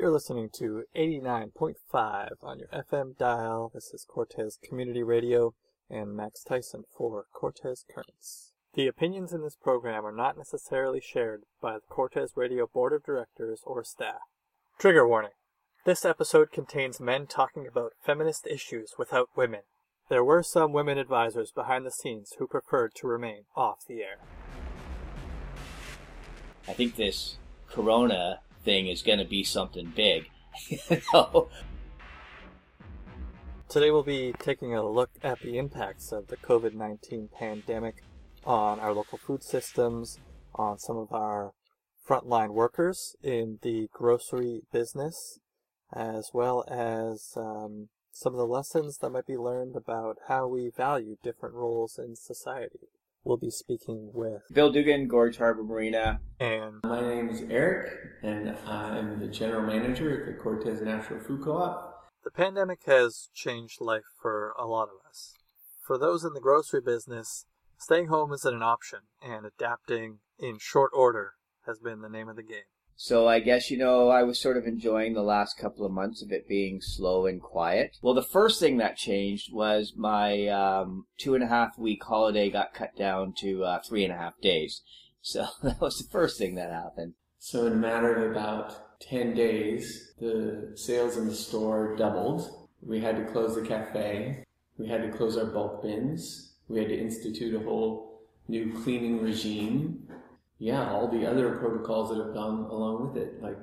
You're listening to 89.5 on your FM dial. This is Cortes Community Radio and Max Thaysen for Cortes Currents. The opinions in this program are not necessarily shared by the Cortes Radio Board of Directors or staff. Trigger warning. This episode contains men talking about feminist issues without women. There were some women advisors behind the scenes who preferred to remain off the air. I think this corona thing is going to be something big. you know? Today we'll be taking a look at the impacts of the COVID 19 pandemic on our local food systems, on some of our frontline workers in the grocery business, as well as um, some of the lessons that might be learned about how we value different roles in society. We'll be speaking with Bill Dougan, Gorge Harbour Marina. And my name is Eric, and I'm the general manager at the Cortes Natural Food Co-op. The pandemic has changed life for a lot of us. For those in the grocery business, staying home isn't an option, and adapting in short order has been the name of the game. So I guess, you know, I was sort of enjoying the last couple of months of it being slow and quiet. Well, the first thing that changed was my um, two and a half week holiday got cut down to uh, three and a half days. So that was the first thing that happened. So in a matter of about 10 days, the sales in the store doubled. We had to close the cafe. We had to close our bulk bins. We had to institute a whole new cleaning regime yeah, all the other protocols that have gone along with it, like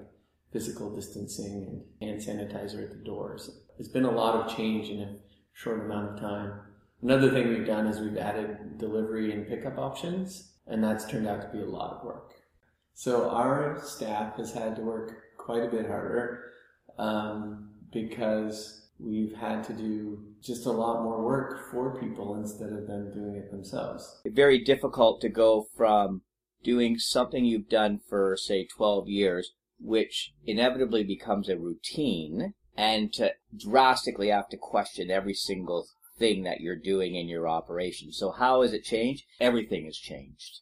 physical distancing and hand sanitizer at the doors. It's been a lot of change in a short amount of time. Another thing we've done is we've added delivery and pickup options, and that's turned out to be a lot of work. So our staff has had to work quite a bit harder um, because we've had to do just a lot more work for people instead of them doing it themselves. Very difficult to go from doing something you've done for, say, 12 years, which inevitably becomes a routine, and to drastically have to question every single thing that you're doing in your operation. So how has it changed? Everything has changed.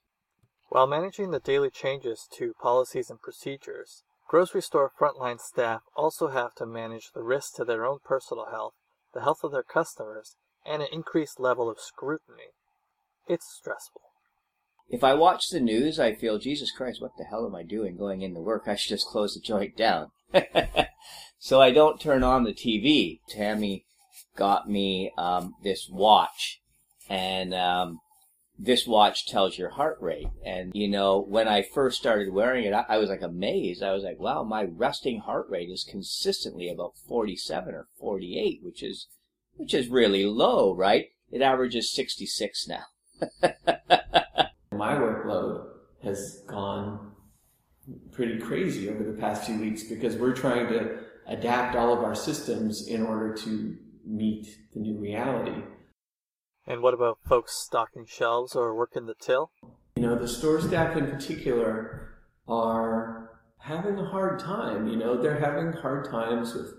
While managing the daily changes to policies and procedures, grocery store frontline staff also have to manage the risks to their own personal health, the health of their customers, and an increased level of scrutiny. It's stressful. If I watch the news, I feel, Jesus Christ, what the hell am I doing going into work? I should just close the joint down. so I don't turn on the TV. Tammy got me um, this watch, and um, this watch tells your heart rate. And you know, when I first started wearing it, I, I was like amazed. I was like, wow, my resting heart rate is consistently about 47 or 48, which is which is really low, right? It averages 66 now. my workload has gone pretty crazy over the past few weeks because we're trying to adapt all of our systems in order to meet the new reality. And what about folks stocking shelves or working the till? You know, the store staff in particular are having a hard time. You know, they're having hard times with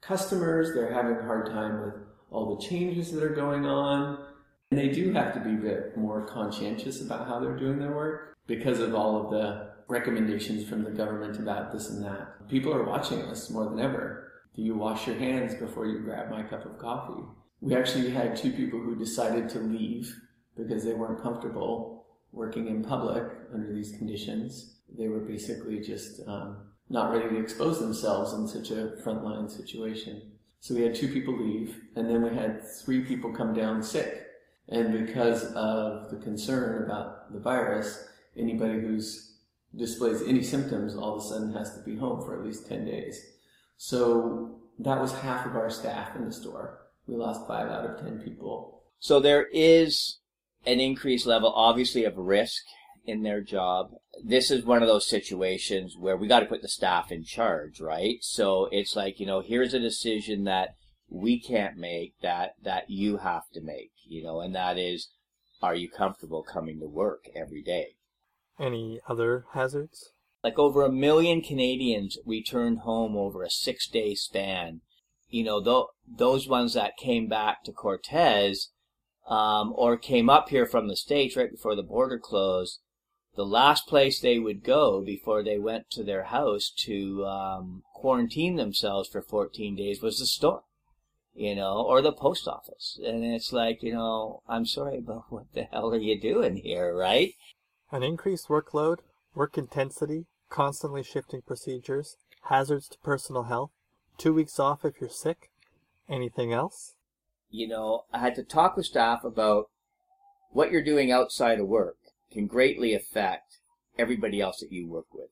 customers, they're having a hard time with all the changes that are going on. And they do have to be a bit more conscientious about how they're doing their work because of all of the recommendations from the government about this and that. People are watching us more than ever. Do you wash your hands before you grab my cup of coffee? We actually had two people who decided to leave because they weren't comfortable working in public under these conditions. They were basically just um, not ready to expose themselves in such a frontline situation. So we had two people leave, and then we had three people come down sick and because of the concern about the virus, anybody who's displays any symptoms all of a sudden has to be home for at least 10 days. So that was half of our staff in the store. We lost five out of 10 people. So there is an increased level, obviously, of risk in their job. This is one of those situations where we got to put the staff in charge, right? So it's like, you know, here's a decision that we can't make that that you have to make you know and that is are you comfortable coming to work every day? Any other hazards? Like over a million canadians returned home over a six day span. You know th- those ones that came back to cortes um, or came up here from the states right before the border closed the last place they would go before they went to their house to um, quarantine themselves for 14 days was the store, you know, or the post office. And it's like, you know, I'm sorry, but what the hell are you doing here, right? An increased workload, work intensity, constantly shifting procedures, hazards to personal health, two weeks off if you're sick. Anything else? You know, I had to talk with staff about what you're doing outside of work can greatly affect everybody else that you work with.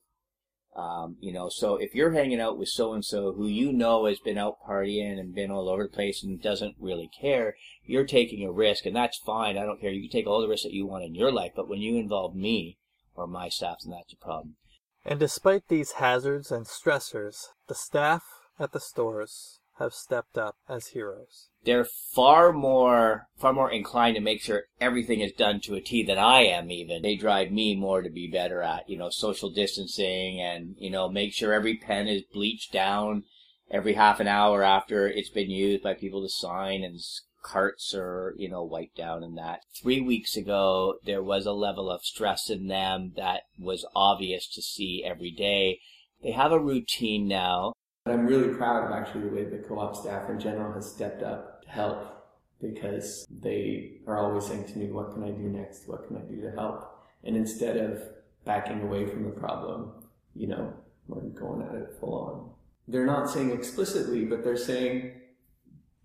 Um, you know, so if you're hanging out with so and so who you know has been out partying and been all over the place and doesn't really care, you're taking a risk, and that's fine. I don't care. You can take all the risks that you want in your life, but when you involve me or my staff, then that's a problem. And despite these hazards and stressors, the staff at the stores have stepped up as heroes. They're far more, far more inclined to make sure everything is done to a T than I am even. They drive me more to be better at, you know, social distancing and, you know, make sure every pen is bleached down every half an hour after it's been used by people to sign and carts are, you know, wiped down and that. Three weeks ago, there was a level of stress in them that was obvious to see every day. They have a routine now I'm really proud of actually the way the co-op staff in general has stepped up to help because they are always saying to me, what can I do next? What can I do to help? And instead of backing away from the problem, you know, we're going at it full on. They're not saying explicitly, but they're saying,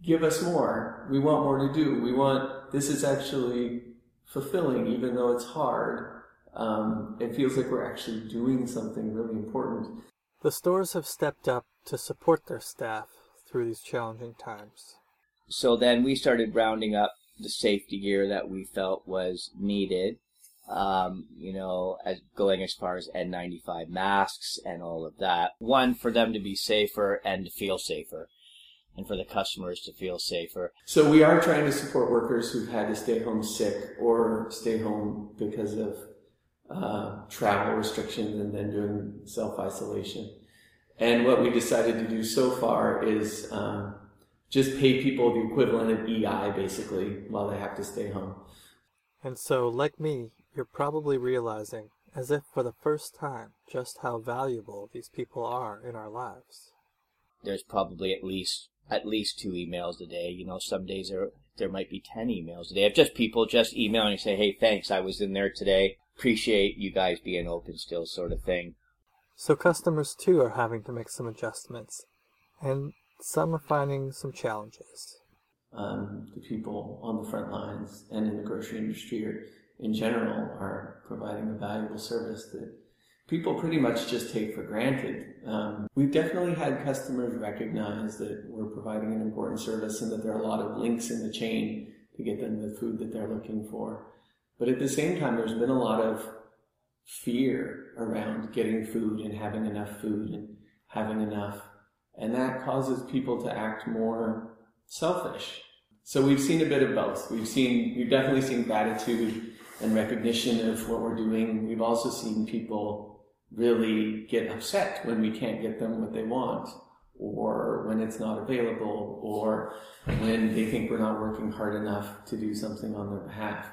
give us more. We want more to do. We want, this is actually fulfilling, even though it's hard. Um, it feels like we're actually doing something really important. The stores have stepped up to support their staff through these challenging times. So then we started rounding up the safety gear that we felt was needed. Um, you know, as going as far as N95 masks and all of that. One, for them to be safer and to feel safer, and for the customers to feel safer. So we are trying to support workers who've had to stay home sick or stay home because of uh, travel restrictions and then doing self isolation. And what we decided to do so far is um, just pay people the equivalent of EI basically while they have to stay home. And so, like me, you're probably realizing, as if for the first time, just how valuable these people are in our lives. There's probably at least at least two emails a day. You know, some days there there might be ten emails a day of just people just emailing and say, "Hey, thanks, I was in there today appreciate you guys being open still sort of thing. So customers too are having to make some adjustments, and some are finding some challenges. Um, the people on the front lines and in the grocery industry or in general are providing a valuable service that people pretty much just take for granted. Um, we've definitely had customers recognize that we're providing an important service and that there are a lot of links in the chain to get them the food that they're looking for. But at the same time, there's been a lot of fear around getting food and having enough food and having enough. And that causes people to act more selfish. So we've seen a bit of both. We've seen, we've definitely seen gratitude and recognition of what we're doing. We've also seen people really get upset when we can't get them what they want or when it's not available or when they think we're not working hard enough to do something on their behalf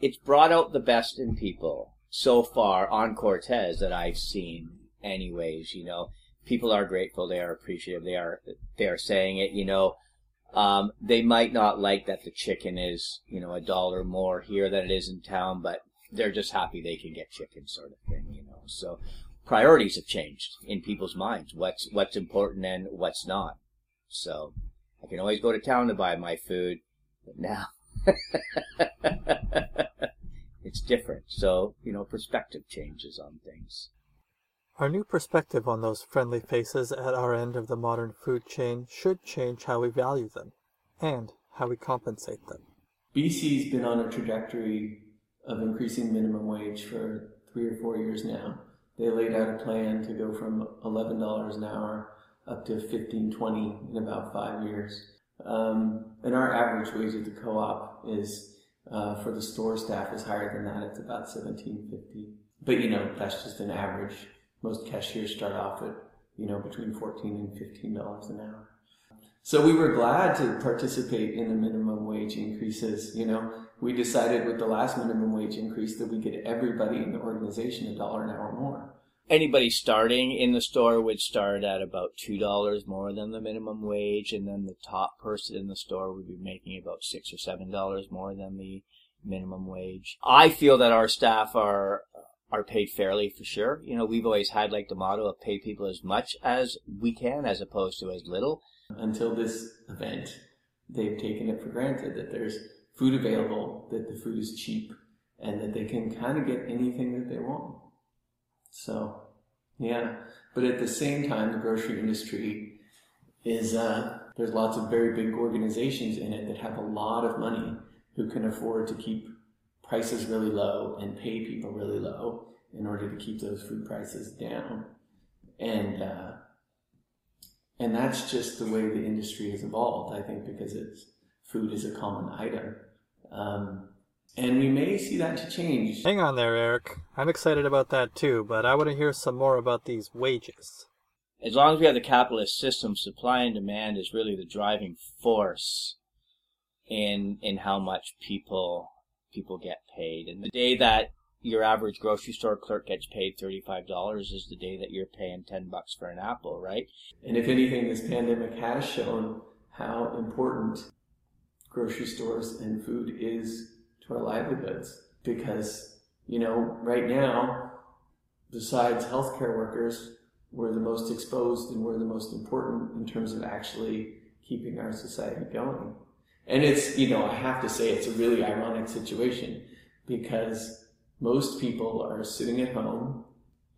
it's brought out the best in people so far on Cortes that I've seen. Anyways, you know, people are grateful. They are appreciative. They are they are saying it. You know, um, they might not like that the chicken is you know a dollar more here than it is in town, but they're just happy they can get chicken, sort of thing. You know, so priorities have changed in people's minds. What's what's important and what's not. So I can always go to town to buy my food, but now it's different. So, you know, perspective changes on things. Our new perspective on those friendly faces at our end of the modern food chain should change how we value them and how we compensate them. BC's been on a trajectory of increasing minimum wage for three or four years now. They laid out a plan to go from $11 an hour up to 15, 20 in about five years. Um, and our average wage at the co-op is uh, for the store staff is higher than that. It's about seventeen fifty. But you know that's just an average. Most cashiers start off at you know between fourteen and fifteen dollars an hour. So we were glad to participate in the minimum wage increases. You know, we decided with the last minimum wage increase that we get everybody in the organization a dollar an hour more. Anybody starting in the store would start at about two dollars more than the minimum wage, and then the top person in the store would be making about six or seven dollars more than the minimum wage. I feel that our staff are are paid fairly for sure. You know, we've always had like the motto of pay people as much as we can as opposed to as little. Until this event, they've taken it for granted that there's food available, that the food is cheap, and that they can kind of get anything that they want. So, yeah. But at the same time, the grocery industry is, uh, there's lots of very big organizations in it that have a lot of money who can afford to keep prices really low and pay people really low in order to keep those food prices down. And, uh, and that's just the way the industry has evolved, I think, because it's, food is a common item. Um, and we may see that to change. Hang on there, Eric. I'm excited about that too, but I want to hear some more about these wages. As long as we have the capitalist system, supply and demand is really the driving force in in how much people people get paid. And the day that your average grocery store clerk gets paid $35 is the day that you're paying 10 bucks for an apple, right? And if anything, this pandemic has shown how important grocery stores and food is to our livelihoods. Because, you know, right now, besides healthcare workers, we're the most exposed and we're the most important in terms of actually keeping our society going. And it's, you know, I have to say it's a really ironic situation because most people are sitting at home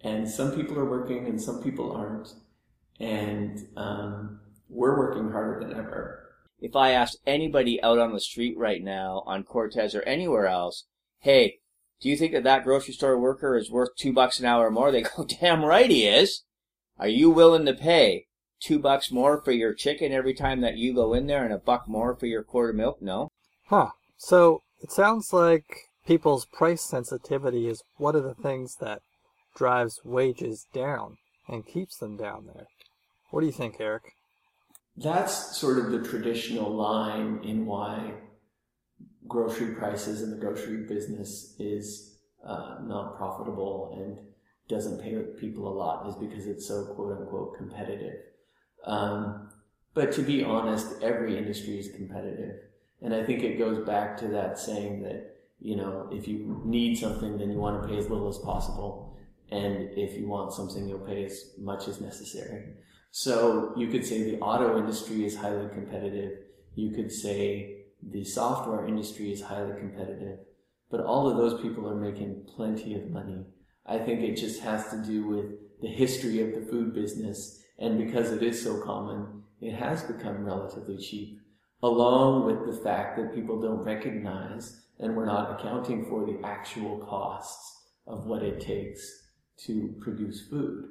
and some people are working and some people aren't. And um, we're working harder than ever. If I asked anybody out on the street right now on Cortes or anywhere else, hey, do you think that that grocery store worker is worth two bucks an hour or more? They go, damn right he is. Are you willing to pay two bucks more for your chicken every time that you go in there and a buck more for your quart of milk? No. Huh. So it sounds like people's price sensitivity is one of the things that drives wages down and keeps them down there. What do you think, Eric? That's sort of the traditional line in why grocery prices in the grocery business is uh, not profitable and doesn't pay people a lot is because it's so quote unquote competitive. Um, but to be honest, every industry is competitive. And I think it goes back to that saying that, you know, if you need something, then you want to pay as little as possible. And if you want something, you'll pay as much as necessary. So you could say the auto industry is highly competitive. You could say the software industry is highly competitive. But all of those people are making plenty of money. I think it just has to do with the history of the food business and because it is so common, it has become relatively cheap, along with the fact that people don't recognize and we're not accounting for the actual costs of what it takes to produce food.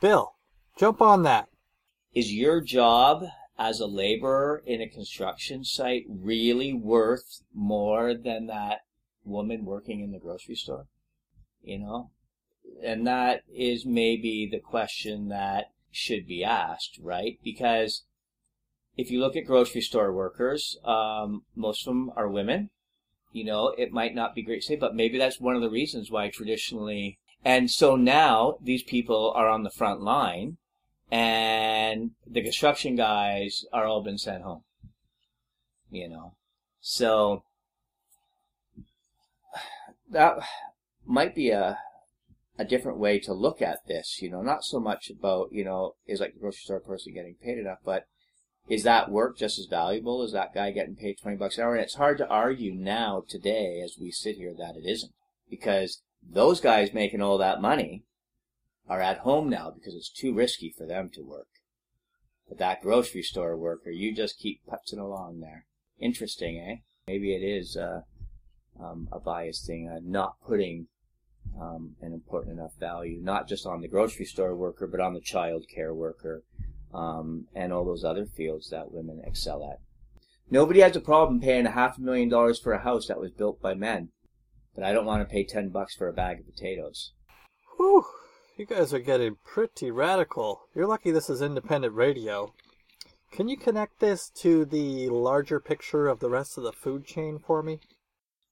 Bill, jump on that. Is your job as a laborer in a construction site really worth more than that woman working in the grocery store? You know? And that is maybe the question that should be asked, right? Because if you look at grocery store workers, um, most of them are women. You know, it might not be great to say, but maybe that's one of the reasons why traditionally. And so now these people are on the front line and the construction guys are all been sent home. You know, so that might be a a different way to look at this. You know, not so much about you know is like the grocery store person getting paid enough, but is that work just as valuable as that guy getting paid twenty bucks an hour? And it's hard to argue now today as we sit here that it isn't because those guys making all that money are at home now because it's too risky for them to work. But that grocery store worker, you just keep putzing along there. Interesting, eh? Maybe it is uh, um, a bias thing, uh, not putting um, an important enough value, not just on the grocery store worker, but on the child care worker um, and all those other fields that women excel at. Nobody has a problem paying a half a million dollars for a house that was built by men, but I don't want to pay ten bucks for a bag of potatoes. Whew, you guys are getting pretty radical. You're lucky this is independent radio. Can you connect this to the larger picture of the rest of the food chain for me?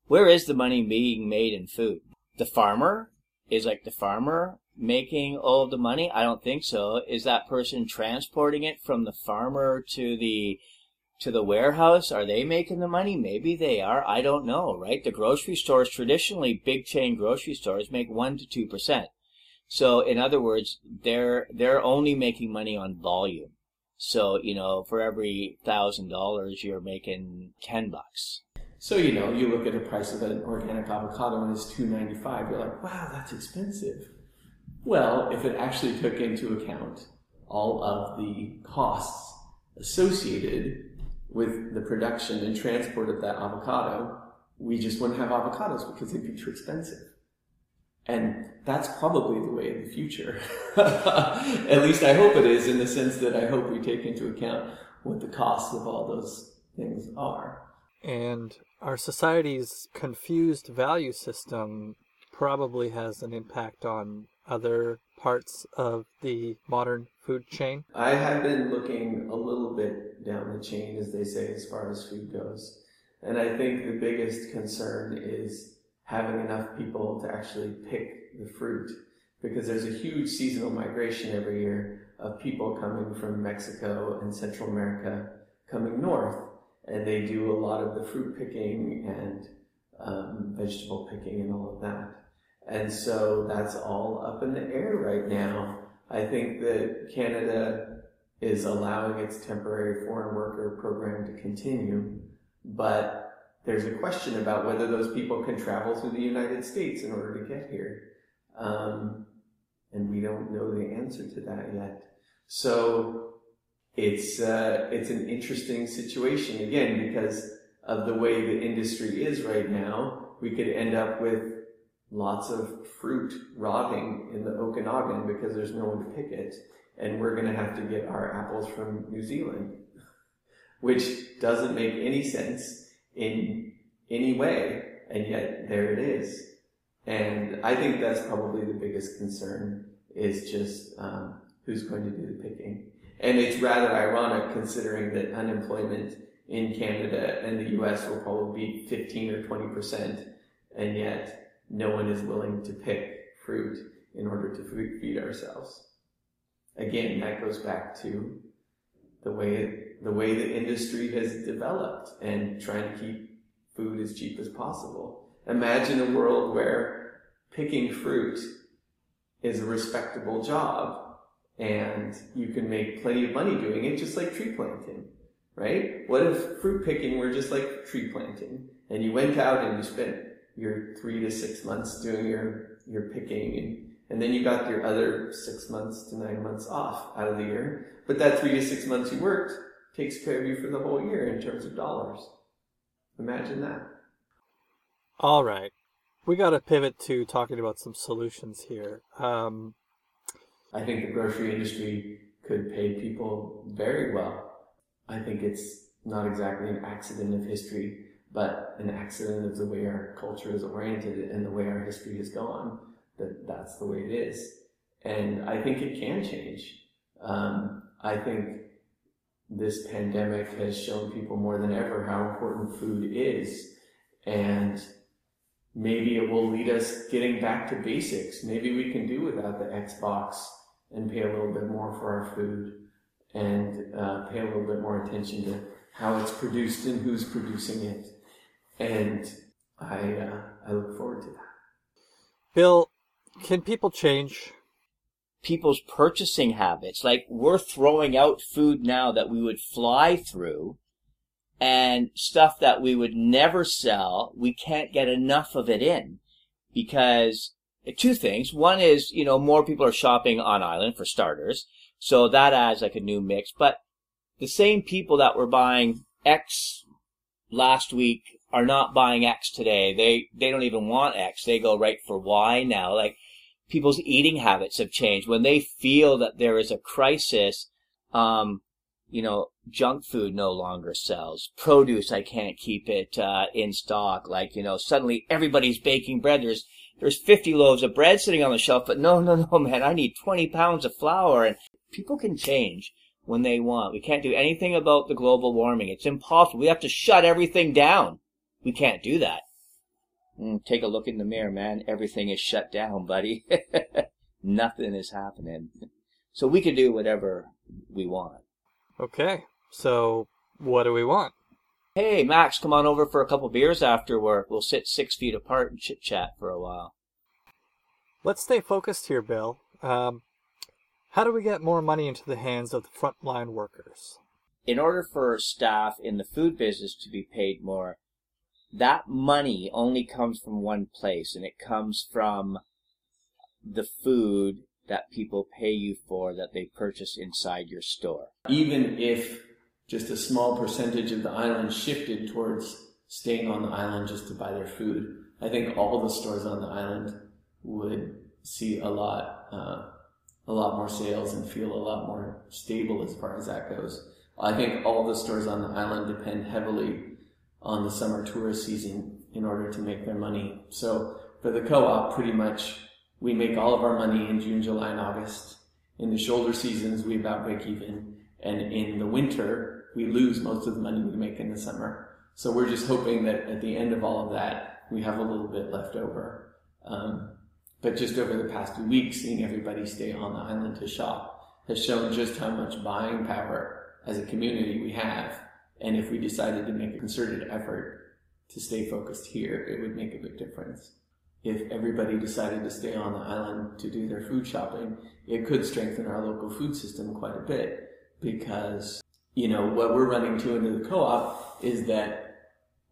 Where is the money being made in food? The farmer? Is like the farmer making all the money? I don't think so. Is that person transporting it from the farmer to the to the warehouse? Are they making the money? Maybe they are. I don't know, right? The grocery stores, traditionally big chain grocery stores make 1 to 2%. So in other words, they're they're only making money on volume. So, you know, for every $1000 you're making 10 bucks. So you know, you look at the price of an organic avocado and it's two ninety five. You're like, wow, that's expensive. Well, if it actually took into account all of the costs associated with the production and transport of that avocado, we just wouldn't have avocados because they'd be too expensive. And that's probably the way of the future. At least I hope it is, in the sense that I hope we take into account what the costs of all those things are. And our society's confused value system probably has an impact on other parts of the modern food chain. I have been looking a little bit down the chain, as they say, as far as food goes. And I think the biggest concern is having enough people to actually pick the fruit. Because there's a huge seasonal migration every year of people coming from Mexico and Central America coming north and they do a lot of the fruit picking and um, vegetable picking and all of that. And so that's all up in the air right now. I think that Canada is allowing its temporary foreign worker program to continue, but there's a question about whether those people can travel through the United States in order to get here. Um, and we don't know the answer to that yet. So it's uh, it's an interesting situation again because of the way the industry is right now. We could end up with lots of fruit rotting in the Okanagan because there's no one to pick it, and we're going to have to get our apples from New Zealand, which doesn't make any sense in any way, and yet there it is. And I think that's probably the biggest concern is just um, who's going to do the picking. And it's rather ironic considering that unemployment in Canada and the US will probably be 15 or 20%, and yet no one is willing to pick fruit in order to feed ourselves. Again, that goes back to the way, the way the industry has developed and trying to keep food as cheap as possible. Imagine a world where picking fruit is a respectable job and you can make plenty of money doing it, just like tree planting, right? What if fruit picking were just like tree planting, and you went out and you spent your three to six months doing your your picking, and and then you got your other six months to nine months off out of the year, but that three to six months you worked takes care of you for the whole year in terms of dollars. Imagine that. All right. We got to pivot to talking about some solutions here. Um, I think the grocery industry could pay people very well. I think it's not exactly an accident of history, but an accident of the way our culture is oriented and the way our history has gone, that that's the way it is. And I think it can change. Um, I think this pandemic has shown people more than ever how important food is. And maybe it will lead us getting back to basics. Maybe we can do without the Xbox and pay a little bit more for our food and uh, pay a little bit more attention to how it's produced and who's producing it. And I, uh, I look forward to that. Bill, can people change? People's purchasing habits. Like we're throwing out food now that we would fly through and stuff that we would never sell. We can't get enough of it in because two things. One is, you know, more people are shopping on island for starters. So that adds like a new mix. But the same people that were buying X last week are not buying X today. They, they don't even want X. They go right for Y now. Like people's eating habits have changed. When they feel that there is a crisis, um, you know, junk food no longer sells. Produce, I can't keep it, uh, in stock. Like, you know, suddenly everybody's baking bread. There's, there's 50 loaves of bread sitting on the shelf, but no, no, no, man, I need 20 pounds of flour. And people can change. when they want. We can't do anything about the global warming. It's impossible. We have to shut everything down. We can't do that. Mm, take a look in the mirror, man. Everything is shut down, buddy. Nothing is happening. So we can do whatever we want. Okay, so what do we want? Hey, Max, come on over for a couple beers after work. We'll sit six feet apart and chit chat for a while. Let's stay focused here, Bill. Um, how do we get more money into the hands of the frontline workers? In order for staff in the food business to be paid more, that money only comes from one place, and it comes from the food that people pay you for that they purchase inside your store. Even if just a small percentage of the island shifted towards staying on the island just to buy their food, I think all the stores on the island would see a lot, uh, a lot more sales and feel a lot more stable as far as that goes. I think all the stores on the island depend heavily on the summer tourist season in order to make their money. So for the co-op, pretty much we make all of our money in June, July, and August. In the shoulder seasons, we about break even. And in the winter, we lose most of the money we make in the summer. So we're just hoping that at the end of all of that, we have a little bit left over. Um, but just over the past few weeks, seeing everybody stay on the island to shop has shown just how much buying power as a community we have and if we decided to make a concerted effort to stay focused here, it would make a big difference. If everybody decided to stay on the island to do their food shopping, it could strengthen our local food system quite a bit because, you know, what we're running to into the co-op is that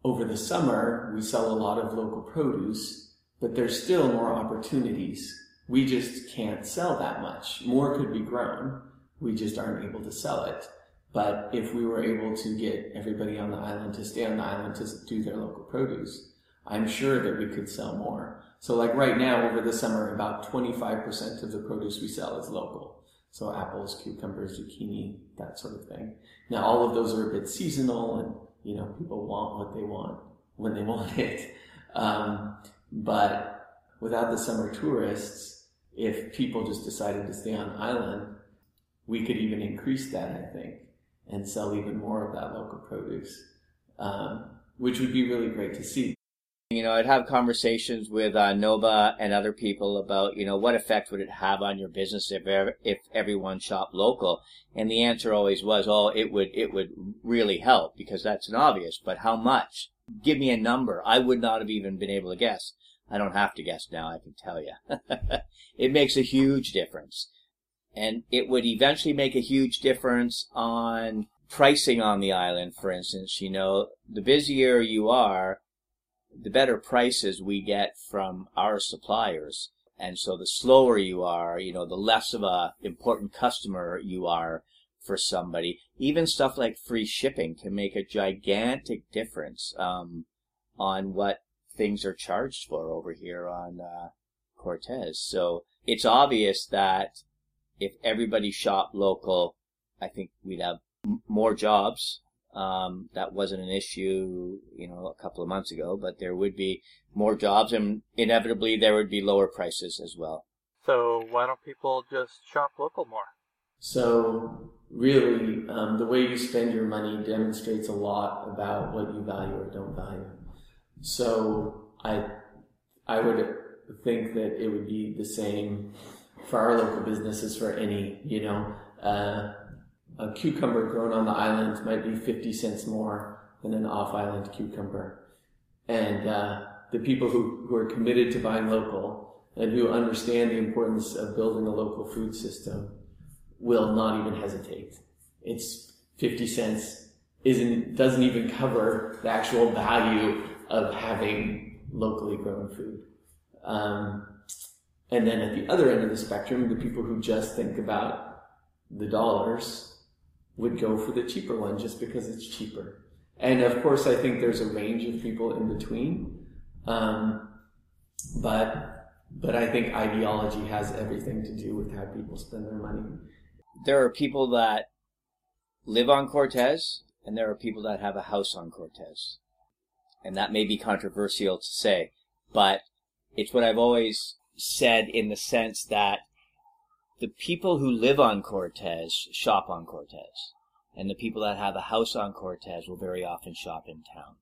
over the summer, we sell a lot of local produce, but there's still more opportunities. We just can't sell that much. More could be grown. We just aren't able to sell it. But if we were able to get everybody on the island to stay on the island to do their local produce, I'm sure that we could sell more. So like right now over the summer, about 25% of the produce we sell is local. So apples, cucumbers, zucchini, that sort of thing. Now all of those are a bit seasonal and, you know, people want what they want when they want it. Um, but without the summer tourists, if people just decided to stay on the island, we could even increase that, I think and sell even more of that local produce, um, which would be really great to see. You know, I'd have conversations with uh, Nova and other people about, you know, what effect would it have on your business if if everyone shopped local? And the answer always was, oh, it would it would really help because that's an obvious. But how much? Give me a number. I would not have even been able to guess. I don't have to guess now. I can tell you. it makes a huge difference and it would eventually make a huge difference on pricing on the island, for instance. You know, the busier you are, the better prices we get from our suppliers. And so the slower you are, you know, the less of a important customer you are for somebody. Even stuff like free shipping can make a gigantic difference um, on what things are charged for over here on uh, Cortes. So it's obvious that if everybody shopped local, I think we'd have m- more jobs. Um, that wasn't an issue, you know, a couple of months ago, but there would be more jobs and inevitably there would be lower prices as well. So why don't people just shop local more? So really, um, the way you spend your money demonstrates a lot about what you value or don't value. So I, I would think that it would be the same for our local businesses for any, you know, uh, a cucumber grown on the island might be 50 cents more than an off island cucumber. And, uh, the people who, who are committed to buying local and who understand the importance of building a local food system will not even hesitate. It's 50 cents isn't, doesn't even cover the actual value of having locally grown food. Um, and then at the other end of the spectrum, the people who just think about the dollars would go for the cheaper one just because it's cheaper. And of course, I think there's a range of people in between. Um, but, but I think ideology has everything to do with how people spend their money. There are people that live on Cortes and there are people that have a house on Cortes. And that may be controversial to say, but it's what I've always said in the sense that the people who live on Cortes shop on Cortes. And the people that have a house on Cortes will very often shop in town.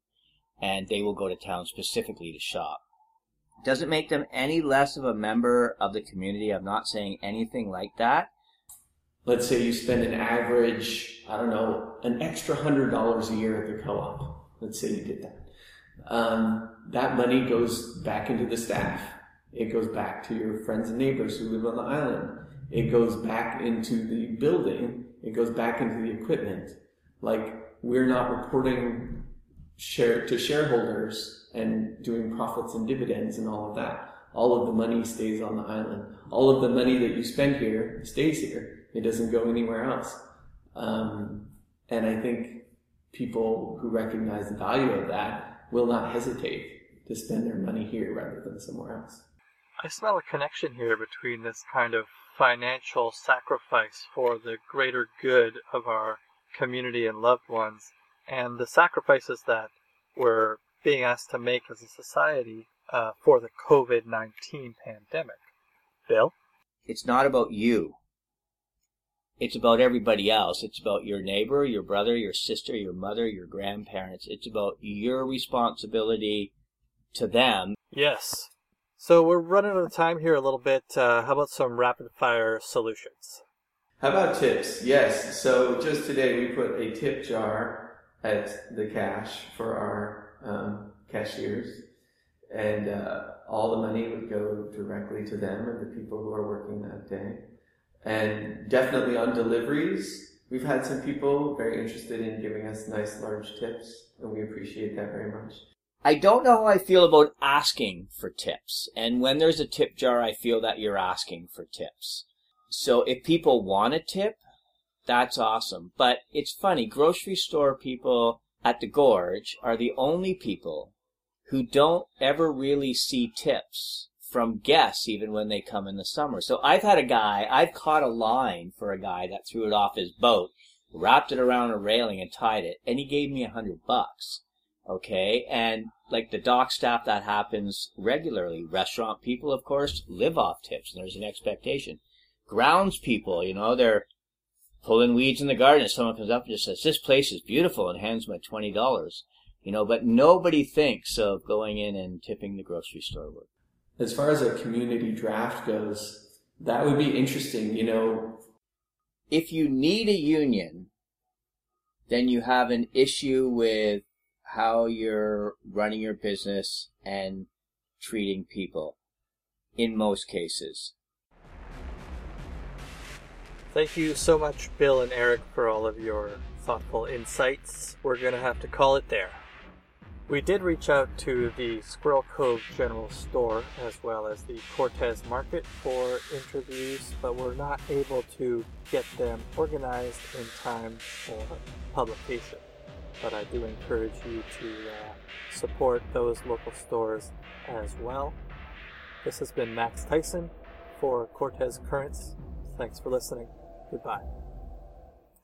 And they will go to town specifically to shop. Doesn't make them any less of a member of the community. I'm not saying anything like that. Let's say you spend an average, I don't know, an extra hundred dollars a year at the co-op. Let's say you did that. Um, that money goes back into the staff. It goes back to your friends and neighbors who live on the island. It goes back into the building. It goes back into the equipment. Like we're not reporting share to shareholders and doing profits and dividends and all of that. All of the money stays on the island. All of the money that you spend here stays here. It doesn't go anywhere else. Um, and I think people who recognize the value of that will not hesitate to spend their money here rather than somewhere else. I smell a connection here between this kind of financial sacrifice for the greater good of our community and loved ones, and the sacrifices that we're being asked to make as a society uh, for the COVID 19 pandemic. Bill? It's not about you. It's about everybody else. It's about your neighbor, your brother, your sister, your mother, your grandparents. It's about your responsibility to them. Yes. So we're running out of time here a little bit. Uh, how about some rapid fire solutions? How about tips? Yes. So just today we put a tip jar at the cash for our um, cashiers, and uh, all the money would go directly to them and the people who are working that day. And definitely on deliveries, we've had some people very interested in giving us nice large tips, and we appreciate that very much. I don't know how I feel about asking for tips. And when there's a tip jar, I feel that you're asking for tips. So if people want a tip, that's awesome. But it's funny, grocery store people at the Gorge are the only people who don't ever really see tips from guests even when they come in the summer. So I've had a guy, I've caught a line for a guy that threw it off his boat, wrapped it around a railing and tied it, and he gave me a hundred bucks. Okay. And like the dock staff, that happens regularly. Restaurant people, of course, live off tips and there's an expectation. Grounds people, you know, they're pulling weeds in the garden and someone comes up and just says, this place is beautiful and hands me $20. You know, but nobody thinks of going in and tipping the grocery store work. As far as a community draft goes, that would be interesting, you know. If you need a union, then you have an issue with how you're running your business and treating people in most cases. Thank you so much, Bill and Eric, for all of your thoughtful insights. We're going to have to call it there. We did reach out to the Squirrel Cove General Store as well as the Cortes Market for interviews, but we're not able to get them organized in time for publication but I do encourage you to uh, support those local stores as well. This has been Max Thaysen for Cortes Currents. Thanks for listening. Goodbye.